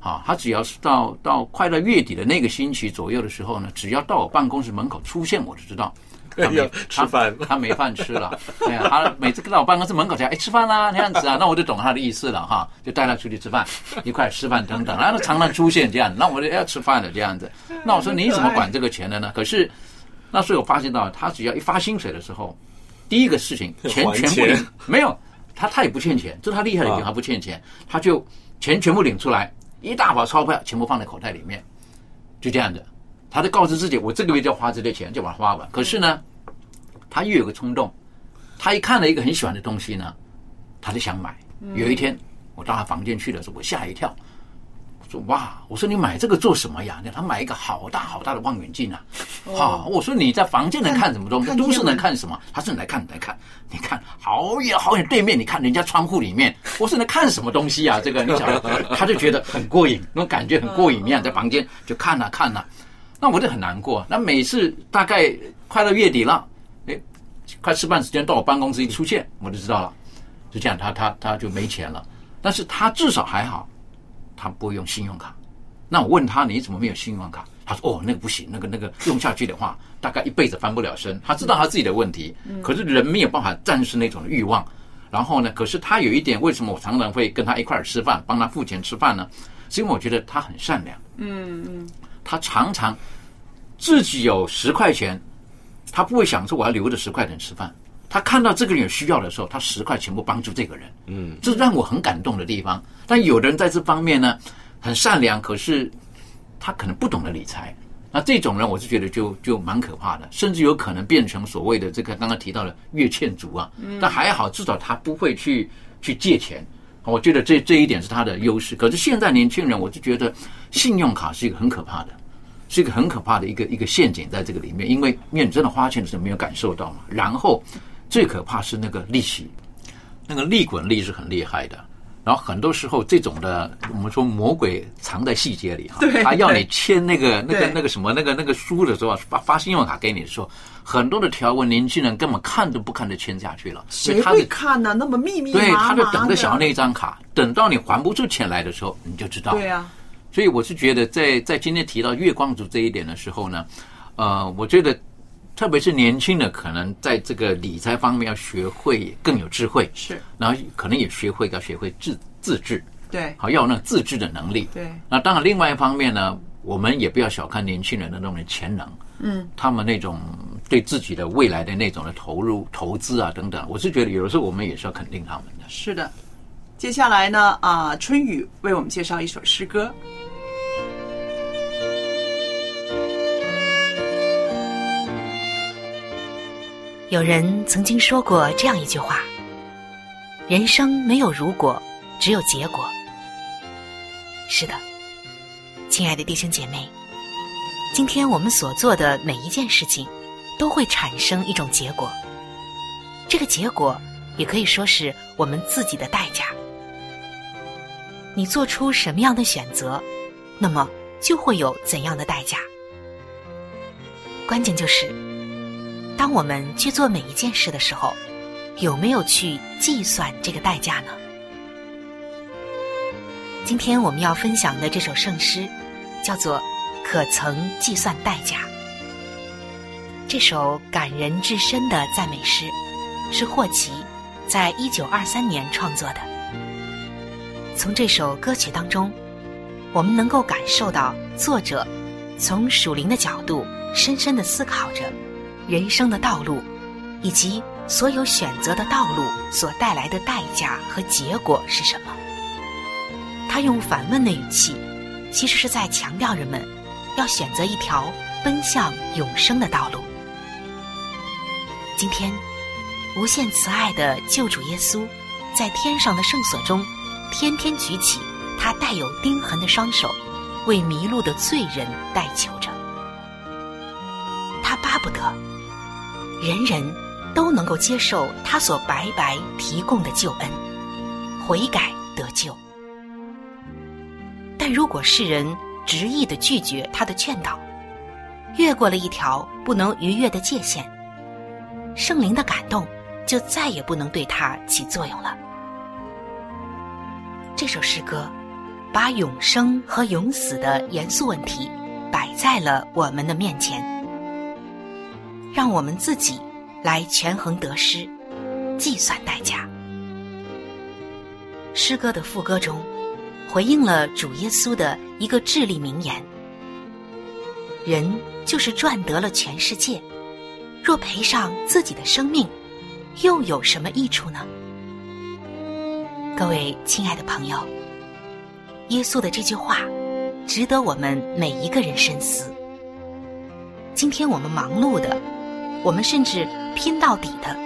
好，他只要是到到快到月底的那个星期左右的时候呢，只要到我办公室门口出现，我就知道 他没要吃饭他，没饭吃了。对啊，他每次跟到我办公室门口讲，哎，吃饭啦，那样子啊，那我就懂他的意思了哈，就带他出去吃饭，一块吃饭等等，然后他常常出现这样，那我就要吃饭了这样子。那我说你怎么管这个钱的呢？可是那时候我发现到，他只要一发薪水的时候，第一个事情钱全部领没有，他他也不欠钱，这是他厉害的地方，啊他不欠钱，他就钱全部领出来，一大把钞票全部放在口袋里面，就这样子，他就告知自己，我这个月就要花这些钱，就把它花完。可是呢，他又有个冲动，他一看了一个很喜欢的东西呢，他就想买。有一天我到他房间去的时候，我吓一跳，我说哇，我说你买这个做什么呀？他买一个好大好大的望远镜啊！好、我说你在房间能看什么东西？都市能看什么？他说你来看，你来看，你看好远好远对面，你看人家窗户里面。我说你看什么东西啊？这个你想，他就觉得很过瘾，那种感觉很过瘾一样，在房间就看啊看啊。那我就很难过。那每次大概快到月底了，哎，快吃饭时间到我办公室一出现，我就知道了，就这样，他他他就没钱了。但是他至少还好，他不会用信用卡。那我问他你怎么没有信用卡？他说：“哦，那个不行，那个那个用下去的话，大概一辈子翻不了身。”他知道他自己的问题，可是人没有办法战胜那种欲望。然后呢，可是他有一点，为什么我常常会跟他一块儿吃饭，帮他付钱吃饭呢？是因为我觉得他很善良。嗯嗯，他常常自己有十块钱，他不会想说我要留着十块钱吃饭。他看到这个人有需要的时候，他十块全部帮助这个人。嗯，这让我很感动的地方。但有的人在这方面呢，很善良，可是他可能不懂得理财。那这种人，我是觉得就就蛮可怕的，甚至有可能变成所谓的这个刚刚提到的月欠族啊。但还好，至少他不会去去借钱。我觉得这这一点是他的优势。可是现在年轻人，我就觉得信用卡是一个很可怕的，是一个很可怕的一个一个陷阱在这个里面，因为因为你真的花钱的时候没有感受到嘛。然后最可怕是那个利息，那个利滚利是很厉害的。然后很多时候这种的，我们说魔鬼藏在细节里哈，他要你签那个那个那个什么那个那个书的时候，发发信用卡给你的时候，很多的条文年轻人根本看都不看就签下去了，所以谁会看呢？那么秘密麻对，他就等着想要的那张卡，等到你还不出钱来的时候，你就知道。对啊，所以我是觉得在，在今天提到月光族这一点的时候呢，呃，我觉得特别是年轻的，可能在这个理财方面要学会更有智慧，是，然后可能也学会要学会自自制，对。好要有那种自制的能力。对，那当然，另外一方面呢，我们也不要小看年轻人的那种潜能，嗯，他们那种对自己的未来的那种的投入、投资啊等等，我是觉得有的时候我们也是要肯定他们的。是的。接下来呢，啊，春雨为我们介绍一首诗歌。有人曾经说过这样一句话：“人生没有如果，只有结果。”是的，亲爱的弟兄姐妹，今天我们所做的每一件事情，都会产生一种结果。这个结果也可以说是我们自己的代价。你做出什么样的选择，那么就会有怎样的代价。关键就是。当我们去做每一件事的时候，有没有去计算这个代价呢？今天我们要分享的这首圣诗，叫做《可曾计算代价》。这首感人至深的赞美诗，是霍奇在一九二三年创作的。从这首歌曲当中，我们能够感受到作者从属灵的角度深深的思考着。人生的道路，以及所有选择的道路所带来的代价和结果是什么？他用反问的语气，其实是在强调人们要选择一条奔向永生的道路。今天，无限慈爱的救主耶稣，在天上的圣所中，天天举起他带有钉痕的双手，为迷路的罪人代求着。他巴不得。人人都能够接受他所白白提供的救恩，悔改得救。但如果世人执意的拒绝他的劝导，越过了一条不能逾越的界限，圣灵的感动就再也不能对他起作用了。这首诗歌把永生和永死的严肃问题摆在了我们的面前。让我们自己来权衡得失，计算代价。诗歌的副歌中，回应了主耶稣的一个至理名言：“人就是赚得了全世界，若赔上自己的生命，又有什么益处呢？”各位亲爱的朋友，耶稣的这句话，值得我们每一个人深思。今天我们忙碌的。我们甚至拼到底的，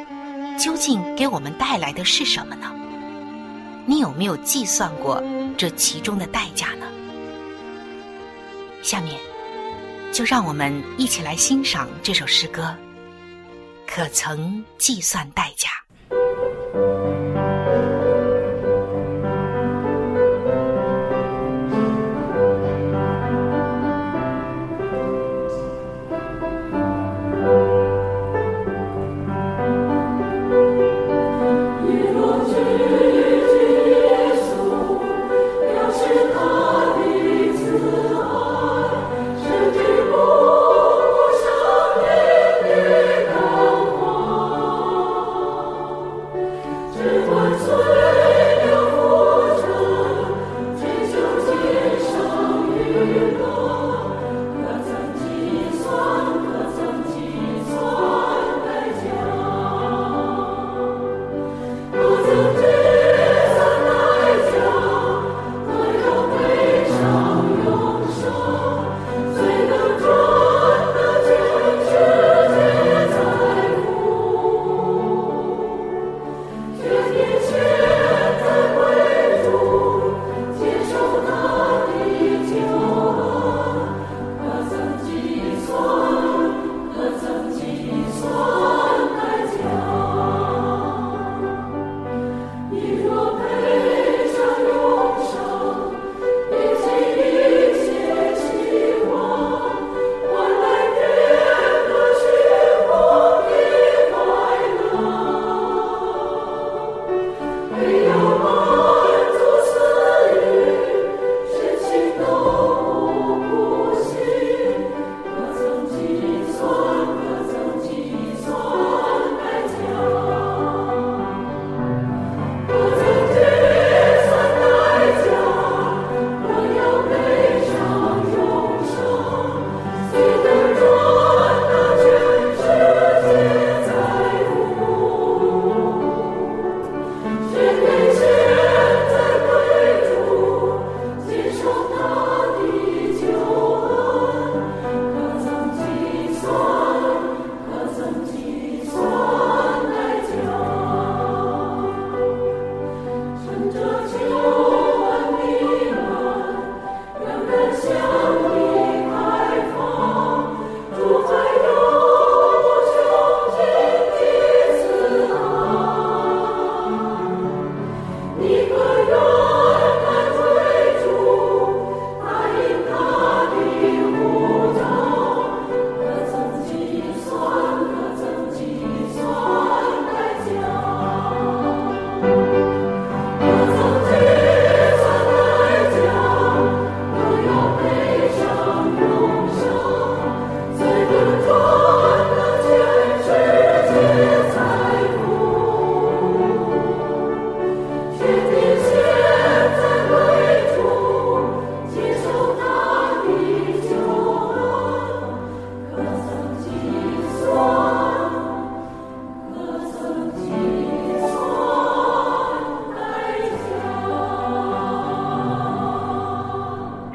究竟给我们带来的是什么呢？你有没有计算过这其中的代价呢？下面，就让我们一起来欣赏这首诗歌。可曾计算代价？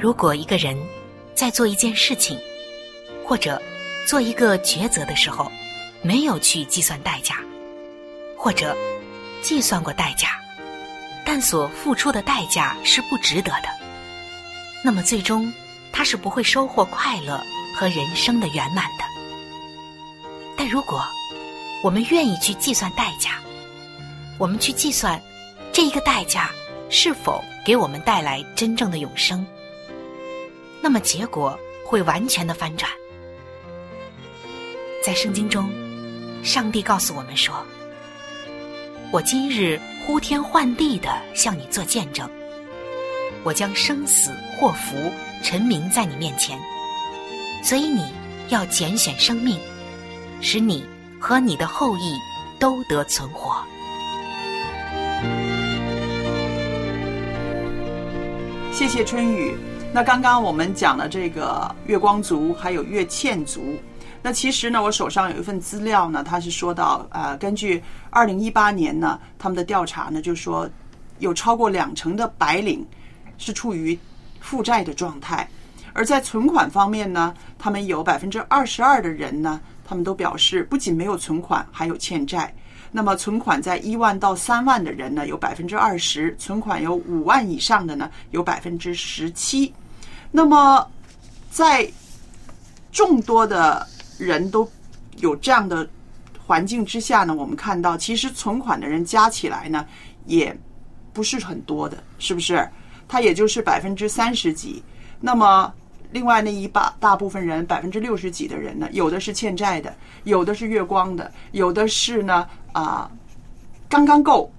如果一个人在做一件事情，或者做一个抉择的时候，没有去计算代价，或者计算过代价，但所付出的代价是不值得的，那么最终他是不会收获快乐和人生的圆满的。但如果我们愿意去计算代价，我们去计算这一个代价是否给我们带来真正的永生，那么结果会完全的翻转。在圣经中，上帝告诉我们说：“我今日呼天唤地的向你做见证，我将生死祸福陈明在你面前，所以你要拣选生命，使你和你的后裔都得存活。”谢谢春雨。那刚刚我们讲了这个月光族，还有月欠族。那其实呢，我手上有一份资料呢，它是说到，呃，根据二零一八年呢，他们的调查呢，就说有超过两成的白领是处于负债的状态，而在存款方面呢，他们有百分之二十二的人呢，他们都表示不仅没有存款，还有欠债。那么存款在一万到三万的人呢，有百分之二十；存款有五万以上的呢，有百分之十七。那么在众多的人都有这样的环境之下呢，我们看到其实存款的人加起来呢，也不是很多的，是不是？它也就是百分之三十几。那么另外那一大大部分人，百分之六十几的人呢，有的是欠债的，有的是月光的，有的是呢啊刚刚够，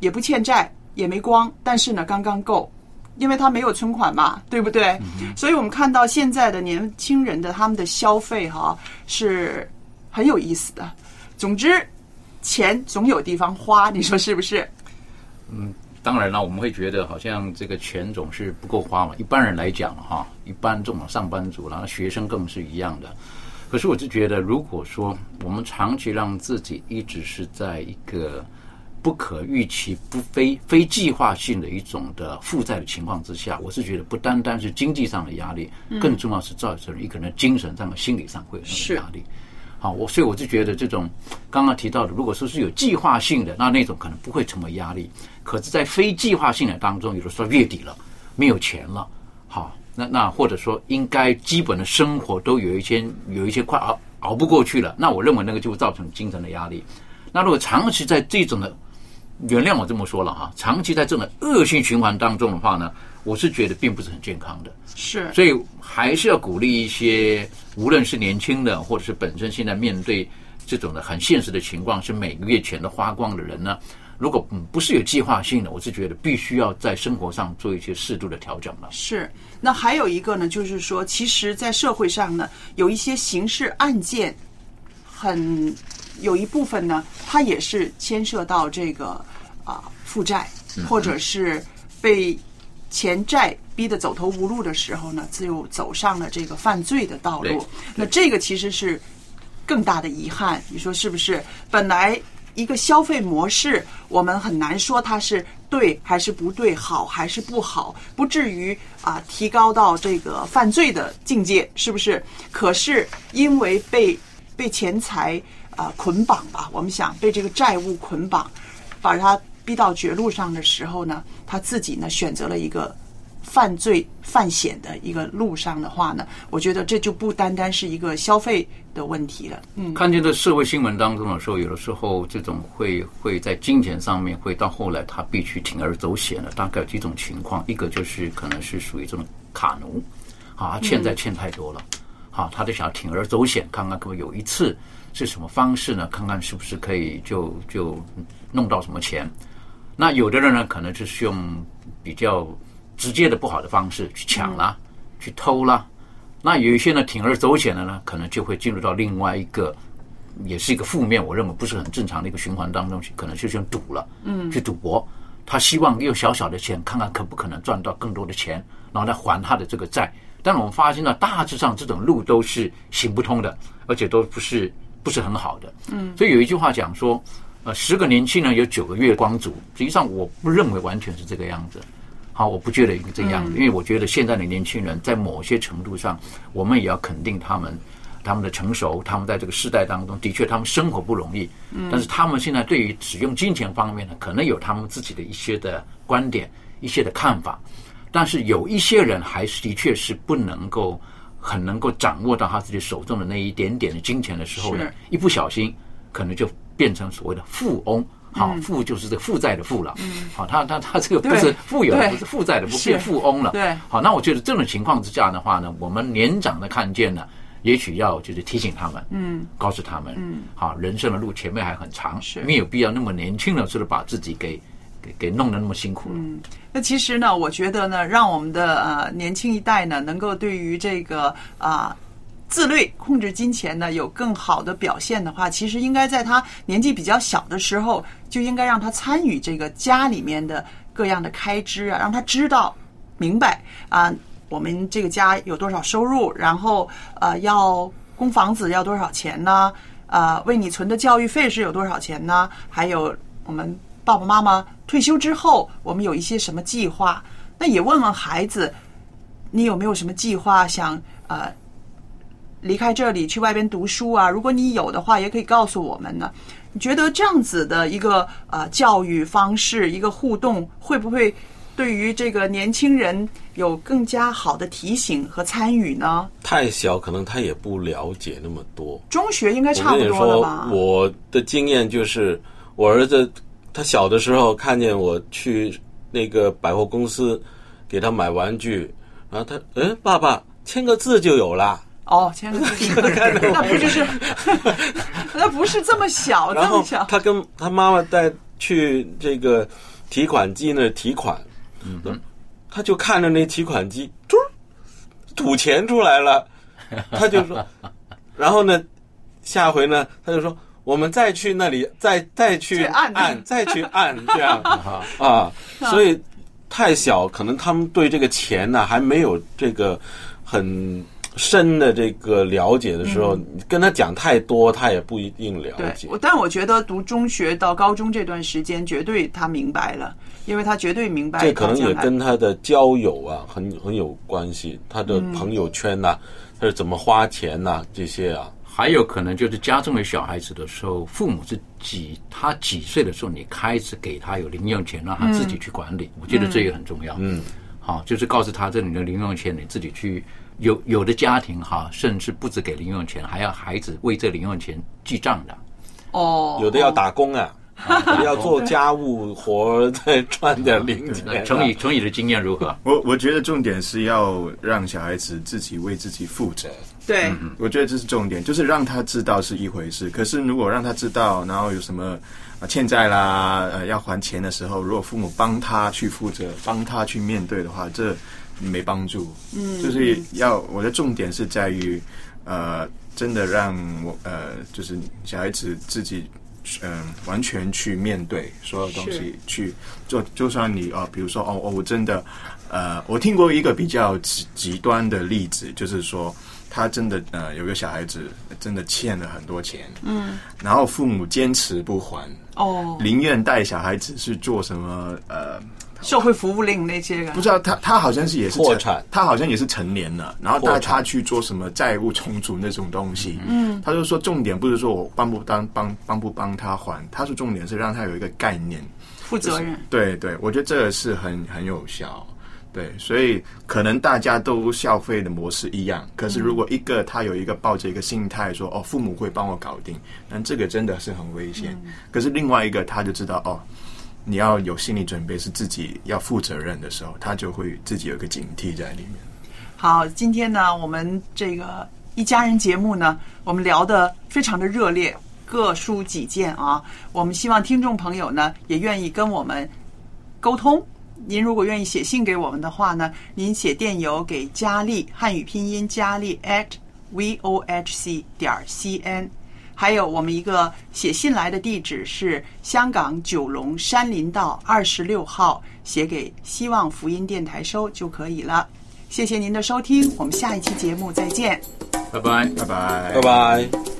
也不欠债，也没光，但是呢刚刚够，因为他没有存款嘛，对不对？所以我们看到现在的年轻人的他们的消费哈是很有意思的。总之，钱总有地方花，你说是不是？嗯，当然了，我们会觉得好像这个钱总是不够花嘛。一般人来讲哈，一般这种上班族，然后学生更是一样的。可是我就觉得，如果说我们长期让自己一直是在一个不可预期、不非非计划性的一种的负债的情况之下，我是觉得不单单是经济上的压力，嗯更重要是造成一个人精神上和心理上会有那个压力。好，我所以我就觉得这种刚刚提到的，如果说是有计划性的，那那种可能不会成为压力。可是，在非计划性的当中，有的时候月底了，没有钱了，好，那那或者说应该基本的生活都有一些有一些快熬熬不过去了，那我认为那个就会造成精神的压力。那如果长期在这种的，原谅我这么说了哈，长期在这种恶性循环当中的话呢，我是觉得并不是很健康的。是，所以还是要鼓励一些，无论是年轻的，或者是本身现在面对这种的很现实的情况，是每个月钱都花光的人呢，如果嗯不是有计划性的，我是觉得必须要在生活上做一些适度的调整了。是，那还有一个呢，就是说，其实，在社会上呢，有一些刑事案件，很有一部分呢，它也是牵涉到这个啊负债，或者是被钱债逼得走投无路的时候呢，就走上了这个犯罪的道路。那这个其实是更大的遗憾，你说是不是？本来一个消费模式，我们很难说它是对还是不对，好还是不好，不至于啊提高到这个犯罪的境界，是不是？可是因为被被钱财啊捆绑吧，我们想被这个债务捆绑，把他逼到绝路上的时候呢，他自己呢选择了一个犯罪犯险的一个路上的话呢，我觉得这就不单单是一个消费的问题了。嗯，看见这社会新闻当中的时候，有的时候这种会会在金钱上面会到后来他必须铤而走险了，大概有几种情况，一个就是可能是属于这种卡奴，啊，欠债欠太多了，好，他就想铤而走险，看看可不可以有一次是什么方式呢？看看是不是可以就就弄到什么钱。那有的人呢，可能就是用比较直接的不好的方式去抢啦，去偷啦。那有一些呢，铤而走险的呢，可能就会进入到另外一个，也是一个负面，我认为不是很正常的一个循环当中去，可能就是用赌了，嗯去赌博。他希望用小小的钱，看看可不可能赚到更多的钱，然后来还他的这个债。但我们发现呢，大致上这种路都是行不通的，而且都不是不是很好的。嗯所以有一句话讲说，呃，十个年轻人有九个月光族。实际上，我不认为完全是这个样子。好，我不觉得这样，因为我觉得现在的年轻人在某些程度上，我们也要肯定他们他们的成熟，他们在这个时代当中的确他们生活不容易，但是他们现在对于使用金钱方面呢，可能有他们自己的一些的观点、一些的看法，但是有一些人还是的确是不能够很能够掌握到他自己手中的那一点点的金钱的时候呢，一不小心可能就变成所谓的富翁。好，富就是这个负债的富了。好，他他他这个不是富有的，不是负债的，不是变富翁了。对。好，那我觉得这种情况之下的话呢，我们年长的看见呢，也许要就是提醒他们，嗯，告诉他们，嗯，好，人生的路前面还很长，是。没有必要那么年轻的时候把自己给给弄得那么辛苦了。嗯，那其实呢，我觉得呢，让我们的呃年轻一代呢，能够对于这个啊。自律控制金钱呢，有更好的表现的话，其实应该在他年纪比较小的时候，就应该让他参与这个家里面的各样的开支啊，让他知道明白啊，我们这个家有多少收入，然后呃要供房子要多少钱呢？呃，为你存的教育费是有多少钱呢？还有我们爸爸妈妈退休之后，我们有一些什么计划？那也问问孩子，你有没有什么计划想呃离开这里去外边读书啊？如果你有的话，也可以告诉我们呢。你觉得这样子的一个呃教育方式，一个互动，会不会对于这个年轻人有更加好的提醒和参与呢？太小，可能他也不了解那么多。中学应该差不多了吧？，我的经验就是，我儿子他小的时候看见我去那个百货公司给他买玩具，然后他，嗯，爸爸签个字就有了。哦，签个字，那不就是 那不是这么小，这么小？他跟他妈妈带去这个提款机那提款，嗯，他就看着那提款机，嘟吐钱出来了，他就说，然后呢，下回呢，他就说。我们再去那里，再再去去按。按，再去按，这样。啊，所以太小，可能他们对这个钱呢、还没有这个很深的这个了解的时候，你跟他讲太多，他也不一定了解，。我但我觉得读中学到高中这段时间，绝对他明白了，因为他绝对明白这可能也跟他的交友啊很很有关系，他的嗯。朋友圈呐、他是怎么花钱呐、这些啊。还有可能就是家中有小孩子的时候，父母是几他几岁的时候，你开始给他有零用钱，让他自己去管理。我觉得这也很重要。嗯，好，就是告诉他这里的零用钱你自己去。有有的家庭哈，甚至不止给零用钱，还要孩子为这零用钱记账的。哦，有的要打工啊，有的要做家务活儿，再赚点零钱、啊。成宇成宇的经验如何？我我觉得重点是要让小孩子自己为自己负责。对，我觉得这是重点，就是让他知道是一回事。可是如果让他知道，然后有什么啊欠债啦，呃要还钱的时候，如果父母帮他去负责，帮他去面对的话，这没帮助。嗯就是要我的重点是在于，呃，真的让我呃，就是小孩子自己。嗯，完全去面对所有东西，去就就算你啊、呃比如说哦哦，我真的，呃，我听过一个比较极极端的例子，就是说他真的呃有个小孩子真的欠了很多钱，嗯，然后父母坚持不还，哦，宁愿带小孩子去做什么呃。社会服务令那些个不知道他他好像是也是破产他好像也是成年了，然后带他去做什么债务重组那种东西。嗯他就说重点不是说我帮不帮帮帮不帮他还，他说重点是让他有一个概念，负责任。对对，我觉得这个是很很有效。对，所以可能大家都消费的模式一样，可是如果一个他有一个抱着一个心态说哦，父母会帮我搞定，那这个真的是很危险。可是另外一个他就知道哦，你要有心理准备，是自己要负责任的时候，他就会自己有一个警惕在里面。好，今天呢，我们这个一家人节目呢，我们聊的非常的热烈，各抒己见啊。我们希望听众朋友呢，也愿意跟我们沟通。您如果愿意写信给我们的话呢，您写电邮给佳丽，汉语拼音佳丽 at vohc 点 cn。还有我们一个写信来的地址是香港九龙山林道二十六号，写给希望福音电台收就可以了。谢谢您的收听，我们下一期节目再见。拜拜，拜拜，拜拜。